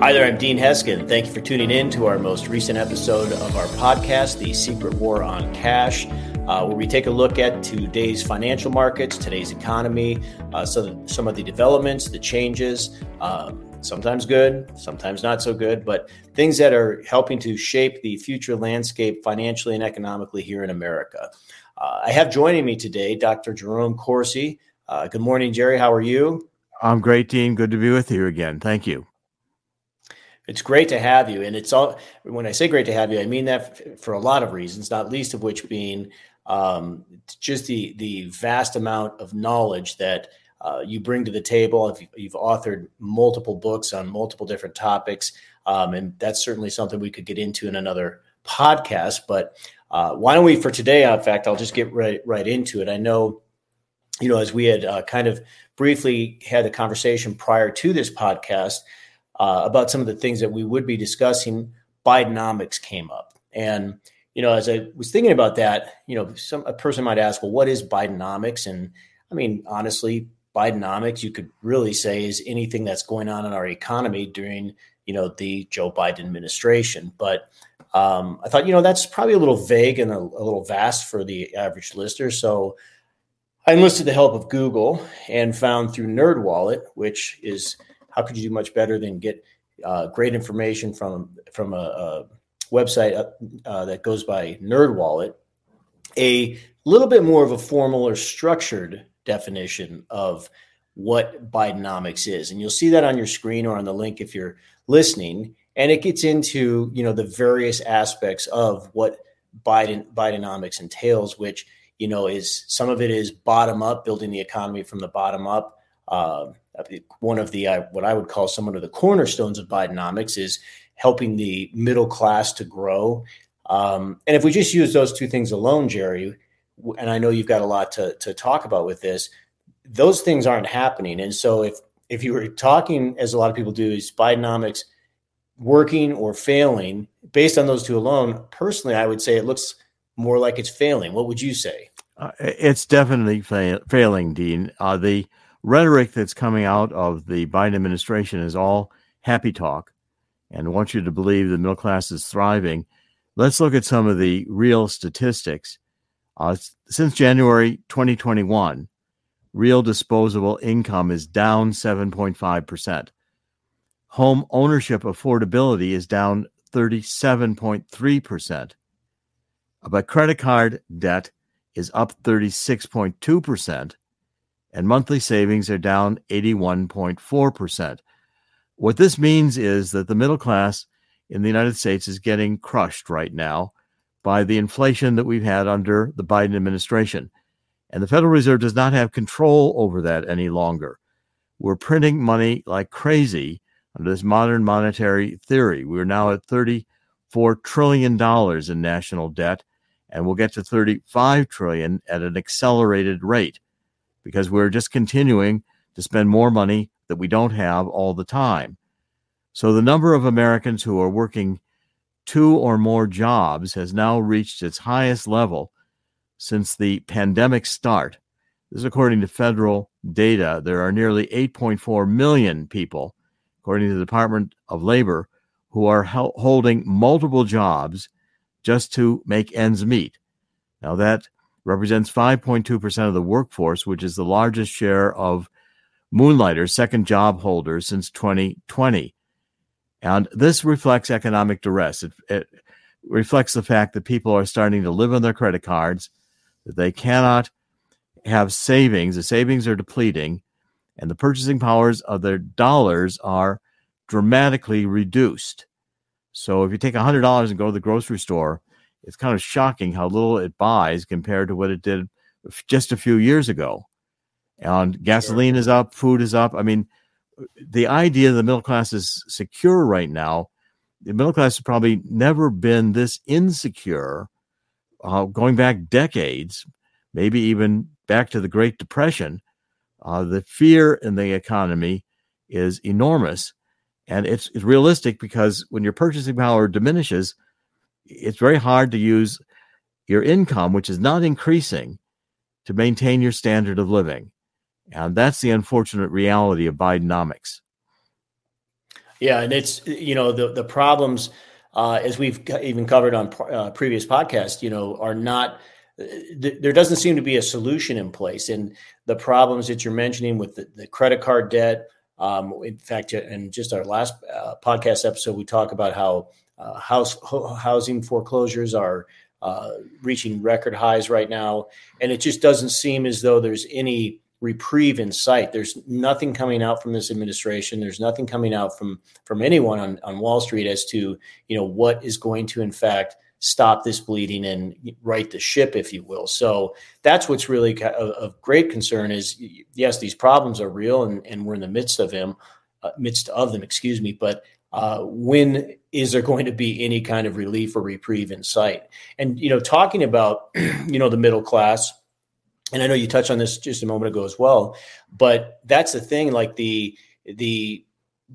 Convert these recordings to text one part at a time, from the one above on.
Hi there, I'm Dean Heskin. Thank you for tuning in to our most recent episode of our podcast, The Secret War on Cash, uh, where we take a look at today's financial markets, today's economy, uh, so some of the developments, the changes, um, sometimes good, sometimes not so good, but things that are helping to shape the future landscape financially and economically here in America. Uh, I have joining me today Dr. Jerome Corsi. Uh, good morning, Jerry. How are you? I'm great, Dean. Good to be with you again. Thank you. It's great to have you. And it's all, when I say great to have you, I mean that for a lot of reasons, not least of which being um, just the, the vast amount of knowledge that uh, you bring to the table. If you've authored multiple books on multiple different topics, um, and that's certainly something we could get into in another podcast. But uh, why don't we, for today, in fact, I'll just get right, right into it. I know, you know, as we had uh, kind of briefly had a conversation prior to this podcast, uh, about some of the things that we would be discussing, Bidenomics came up. And, you know, as I was thinking about that, you know, some a person might ask, well, what is Bidenomics? And I mean, honestly, Bidenomics, you could really say is anything that's going on in our economy during, you know, the Joe Biden administration. But um, I thought, you know, that's probably a little vague and a, a little vast for the average listener. So I enlisted the help of Google and found through NerdWallet, which is how could you do much better than get uh, great information from from a, a website uh, uh, that goes by NerdWallet, a little bit more of a formal or structured definition of what Bidenomics is, and you'll see that on your screen or on the link if you're listening. And it gets into you know the various aspects of what Biden Bidenomics entails, which you know is some of it is bottom up, building the economy from the bottom up. Uh, one of the uh, what I would call some of the cornerstones of Bidenomics is helping the middle class to grow. Um, and if we just use those two things alone, Jerry, and I know you've got a lot to to talk about with this, those things aren't happening. And so if if you were talking, as a lot of people do, is Bidenomics working or failing based on those two alone? Personally, I would say it looks more like it's failing. What would you say? Uh, it's definitely fa- failing, Dean. Uh, the rhetoric that's coming out of the Biden administration is all happy talk and want you to believe the middle class is thriving. Let's look at some of the real statistics. Uh, since January 2021, real disposable income is down 7.5%. Home ownership affordability is down 37.3%. But credit card debt is up 36.2% and monthly savings are down 81.4%. What this means is that the middle class in the United States is getting crushed right now by the inflation that we've had under the Biden administration. And the Federal Reserve does not have control over that any longer. We're printing money like crazy under this modern monetary theory. We're now at $34 trillion in national debt, and we'll get to 35 trillion at an accelerated rate because we're just continuing to spend more money that we don't have all the time. So the number of Americans who are working two or more jobs has now reached its highest level since the pandemic start. This is according to federal data. There are nearly 8.4 million people, according to the Department of Labor, who are holding multiple jobs just to make ends meet. Now, that represents 5.2% of the workforce, which is the largest share of moonlighters, second job holders since 2020. And this reflects economic duress. It, it, reflects the fact that people are starting to live on their credit cards, that they cannot have savings. The savings are depleting, and the purchasing powers of their dollars are dramatically reduced. So if you take $100 and go to the grocery store, it's kind of shocking how little it buys compared to what it did just a few years ago. And gasoline is up, food is up. I mean, the idea the middle class is secure right now, the middle class has probably never been this insecure, uh, going back decades, maybe even back to the Great Depression. Uh, the fear in the economy is enormous. And it's, it's realistic because when your purchasing power diminishes, it's very hard to use your income, which is not increasing, to maintain your standard of living. And that's the unfortunate reality of Bidenomics. Yeah, and it's you know the the problems uh, as we've even covered on uh, previous podcasts, you know, are not. Th- there doesn't seem to be a solution in place, and the problems that you're mentioning with the, the credit card debt. Um, in fact, in just our last uh, podcast episode, we talk about how uh, house ho- housing foreclosures are uh, reaching record highs right now, and it just doesn't seem as though there's any reprieve in sight. There's nothing coming out from this administration. There's nothing coming out from from anyone on, on Wall Street as to you know what is going to in fact stop this bleeding and right the ship, if you will. So that's what's really of, great concern. Is yes, these problems are real, and, and we're in the midst of them, uh, midst of them. Excuse me, but. Uh, when is there going to be any kind of relief or reprieve in sight? And you know, talking about you know the middle class, and I know you touched on this just a moment ago as well, but that's the thing. Like the the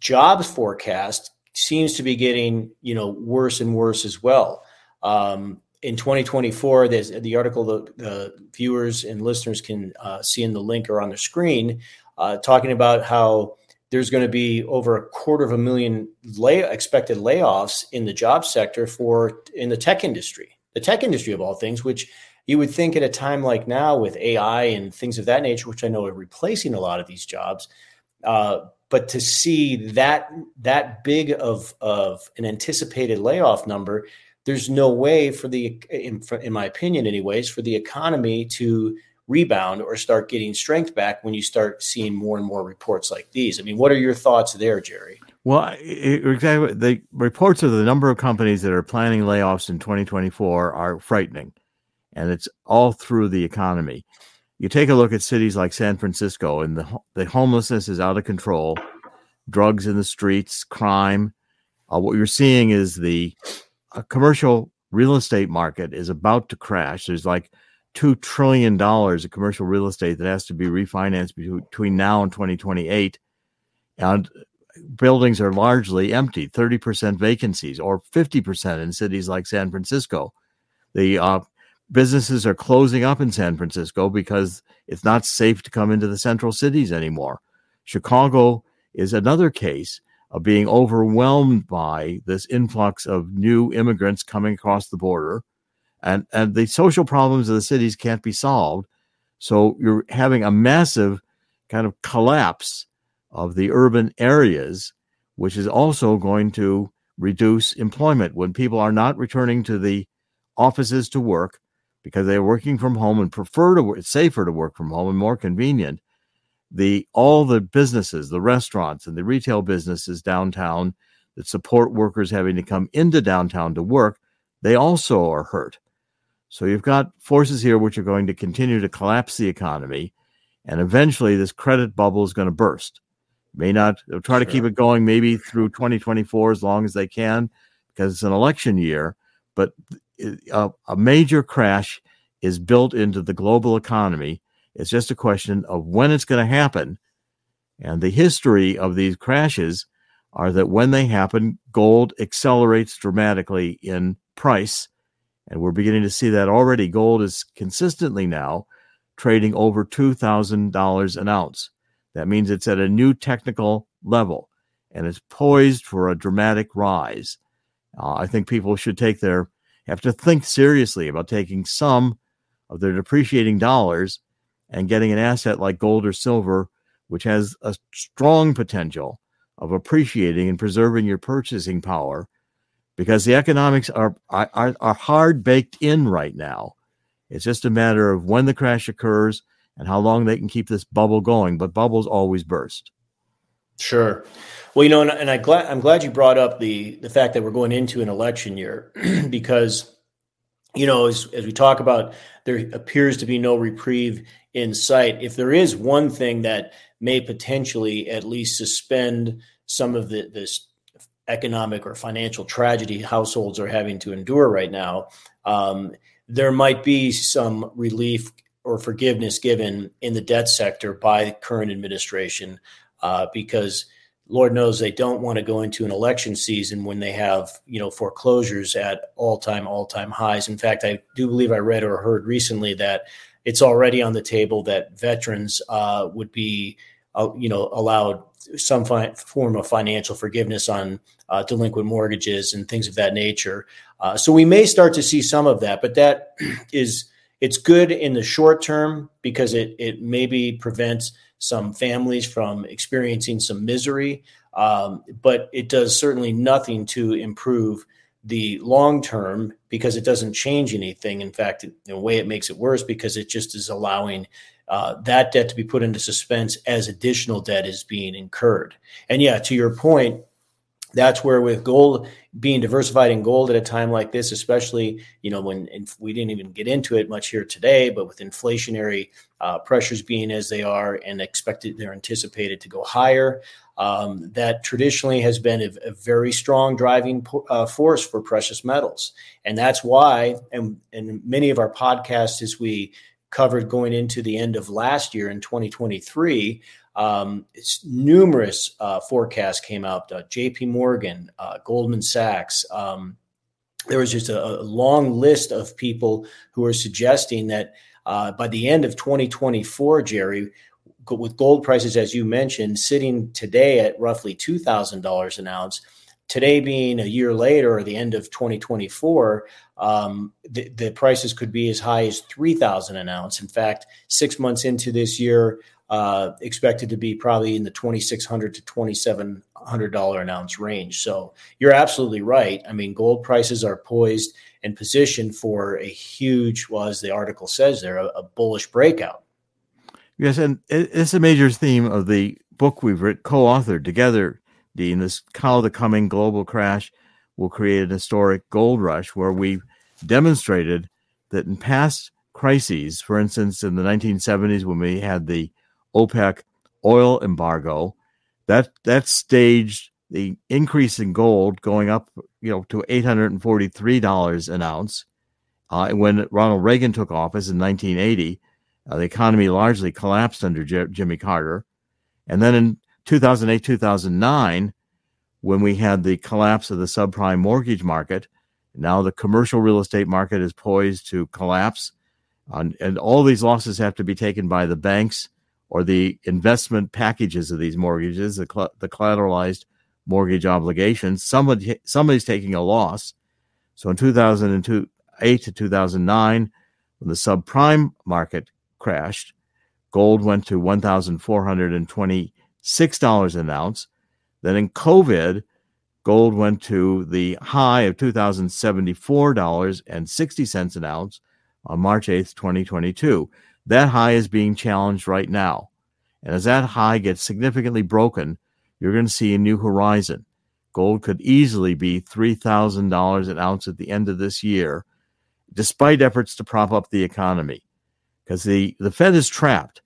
jobs forecast seems to be getting you know worse and worse as well. Um, in 2024, there's the article the, the viewers and listeners can uh, see in the link or on the screen, uh, talking about how there's going to be over a quarter of a million lay, expected layoffs in the job sector for in the tech industry, the tech industry of all things, which you would think at a time like now with AI and things of that nature, which I know are replacing a lot of these jobs, uh, but to see that that big of of an anticipated layoff number, there's no way for the, in, in my opinion, anyways, for the economy to rebound or start getting strength back when you start seeing more and more reports like these. I mean, what are your thoughts there, Jerry? Well, exactly. The reports of the number of companies that are planning layoffs in 2024 are frightening and it's all through the economy. You take a look at cities like San Francisco, and the the homelessness is out of control, drugs in the streets, crime. Uh, what you're seeing is the uh, commercial real estate market is about to crash. There's like two trillion dollars of commercial real estate that has to be refinanced between now and 2028, and buildings are largely empty 30% vacancies or 50% in cities like san francisco the uh, businesses are closing up in San Francisco because it's not safe to come into the central cities anymore. Chicago is another case of being overwhelmed by this influx of new immigrants coming across the border. And, and the social problems of the cities can't be solved. So you're having a massive kind of collapse of the urban areas, which is also going to reduce employment when people are not returning to the offices to work because they're working from home and prefer to work, it's safer to work from home and more convenient. The all the businesses, the restaurants and the retail businesses downtown that support workers having to come into downtown to work, they also are hurt. So you've got forces here which are going to continue to collapse the economy, and eventually this credit bubble is going to burst. May not they'll try sure. to keep it going maybe through 2024 as long as they can because it's an election year, but a, uh, a major crash is built into the global economy. It's just a question of when it's going to happen. And the history of these crashes are that when they happen, gold accelerates dramatically in price. And we're beginning to see that already. Gold is consistently now trading over $2,000 an ounce. That means it's at a new technical level and it's poised for a dramatic rise. Uh, I think people should take their have to think seriously about taking some of their depreciating dollars and getting an asset like gold or silver, which has a strong potential of appreciating and preserving your purchasing power because the economics are, are, are hard baked in right now. It's just a matter of when the crash occurs and how long they can keep this bubble going. But bubbles always burst. Sure. Well, you know, and, and I glad I'm glad you brought up the the fact that we're going into an election year because you know, as, as we talk about, there appears to be no reprieve in sight. If there is one thing that may potentially at least suspend some of the this economic or financial tragedy households are having to endure right now, um, there might be some relief or forgiveness given in the debt sector by the current administration uh, because Lord knows they don't want to go into an election season when they have, you know, foreclosures at all time, all time highs. In fact, I do believe I read or heard recently that it's already on the table that veterans uh, would be, uh, you know, allowed some fi- form of financial forgiveness on uh, delinquent mortgages and things of that nature. Uh, so we may start to see some of that, but that is it's good in the short term because it it maybe prevents some families from experiencing some misery, um, but it does certainly nothing to improve the long term because it doesn't change anything. In fact, in a way, it makes it worse because it just is allowing uh, that debt to be put into suspense as additional debt is being incurred. And yeah, to your point, that's where with gold being diversified in gold at a time like this, especially you know when we didn't even get into it much here today, but with inflationary uh, pressures being as they are and expected, they're anticipated to go higher. Um, that traditionally has been a, a very strong driving uh, force for precious metals, and that's why. And, and many of our podcasts, as we covered going into the end of last year in 2023. Um, numerous uh, forecasts came out. Uh, J.P. Morgan, uh, Goldman Sachs. Um, there was just a, a, long list of people who are suggesting that uh, by the end of 2024, Jerry, with gold prices as you mentioned sitting today at roughly two thousand dollars an ounce, today being a year later or the end of 2024 um, the, the, prices could be as high as 3000 an ounce in fact six months into this year uh, expected to be probably in the 2600 to 2700 dollar an ounce range. So you're absolutely right. I mean gold prices are poised and positioned for a huge well as the article says there a, a bullish breakout. Yes and it's a major theme of the book we've written, co-authored together Dean, this how the coming global crash will create an historic gold rush where we've demonstrated that in past crises, for instance, in the 1970s when we had the OPEC oil embargo, that that staged the increase in gold going up, you know, to $843 an ounce. Uh, when Ronald Reagan took office in 1980, uh, the economy largely collapsed under J- Jimmy Carter. And then in 2008, 2009, when we had the collapse of the subprime mortgage market. Now the commercial real estate market is poised to collapse. and all these losses have to be taken by the banks or the investment packages of these mortgages, the, cl- the collateralized mortgage obligations. Somebody, somebody's taking a loss. So in 2008 to 2009, when the subprime market crashed, gold went to 1,420 $6 an ounce. Then in COVID, gold went to the high of $2,074.60 an ounce on March 8th, 2022. That high is being challenged right now. And as that high gets significantly broken, you're going to see a new horizon. Gold could easily be $3,000 an ounce at the end of this year, despite efforts to prop up the economy. Because the, the Fed is trapped.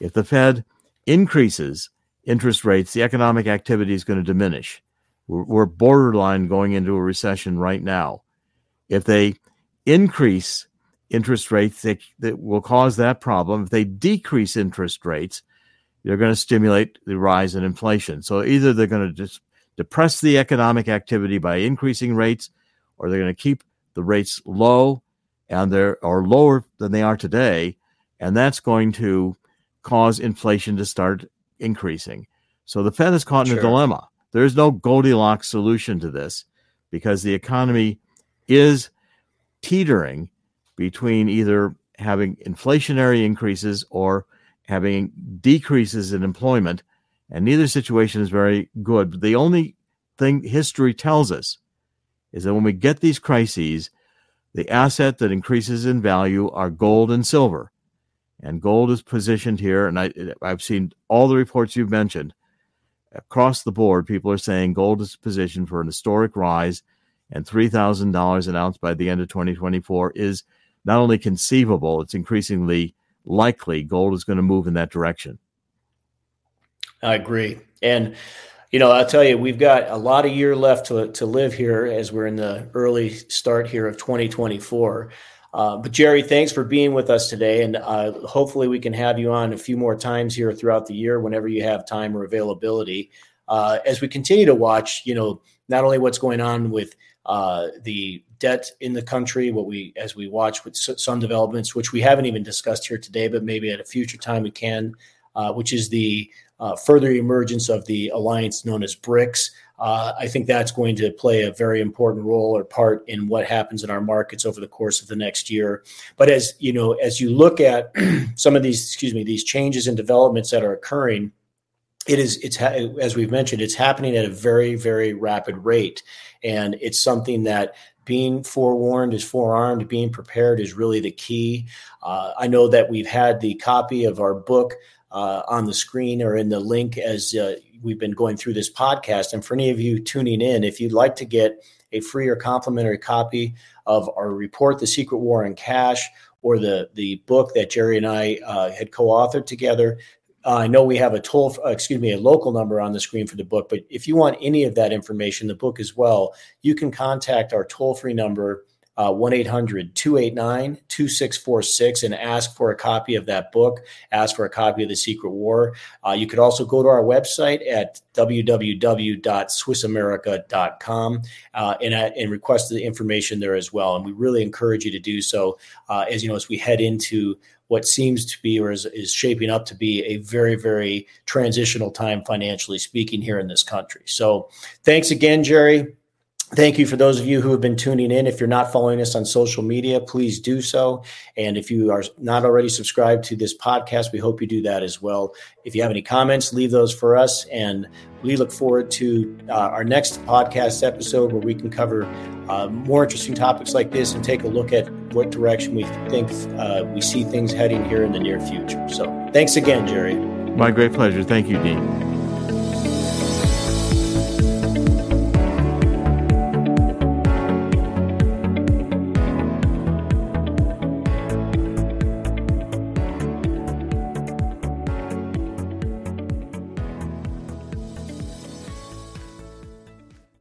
If the Fed increases interest rates, the economic activity is going to diminish. We're, we're borderline going into a recession right now. If they increase interest rates, they, that will cause that problem. If they decrease interest rates, they're going to stimulate the rise in inflation. So either they're going to just depress the economic activity by increasing rates, or they're going to keep the rates low and they're or lower than they are today, and that's going to cause inflation to start increasing. So the Fed is caught in sure. a dilemma. There is no Goldilocks solution to this because the economy is teetering between either having inflationary increases or having decreases in employment. And neither situation is very good. The only thing history tells us is that when we get these crises, the asset that increases in value are gold and silver and gold is positioned here. And I, I've seen all the reports you've mentioned across the board. People are saying gold is positioned for an historic rise, and three thousand dollars an ounce by the end of 2024 is not only conceivable; it's increasingly likely gold is going to move in that direction. I agree, and you know, I'll tell you, we've got a lot of year left to, to live here as we're in the early start here of 2024. Uh, but Jerry, thanks for being with us today, and uh, hopefully we can have you on a few more times here throughout the year whenever you have time or availability. Uh, as we continue to watch, you know, not only what's going on with uh, the debt in the country, what we as we watch with some developments, which we haven't even discussed here today, but maybe at a future time we can, uh, which is the uh, further emergence of the alliance known as BRICS. Uh, I think that's going to play a very important role or part in what happens in our markets over the course of the next year. But as you know, as you look at some of these, excuse me, these changes and developments that are occurring, it is it's as we've mentioned, it's happening at a very very rapid rate, and it's something that being forewarned is forearmed. Being prepared is really the key. Uh, I know that we've had the copy of our book uh, on the screen or in the link as uh, we've been going through this podcast. And for any of you tuning in, if you'd like to get a free or complimentary copy of our report, The Secret War on Cash, or the, the book that Jerry and I uh, had co authored together, uh, I know we have a toll, uh, excuse me, a local number on the screen for the book, but if you want any of that information, the book as well, you can contact our toll free number, uh, 1 800 289 2646 and ask for a copy of that book, ask for a copy of The Secret War. Uh, you could also go to our website at www.swissamerica.com uh, and, uh, and request the information there as well. And we really encourage you to do so uh, as you know as we head into what seems to be or is, is shaping up to be a very, very transitional time financially speaking here in this country. So thanks again, Jerry. Thank you for those of you who have been tuning in. If you're not following us on social media, please do so. And if you are not already subscribed to this podcast, we hope you do that as well. If you have any comments, leave those for us. And we look forward to uh, our next podcast episode where we can cover uh, more interesting topics like this and take a look at what direction we think uh, we see things heading here in the near future. So thanks again, Jerry. My great pleasure. Thank you, Dean.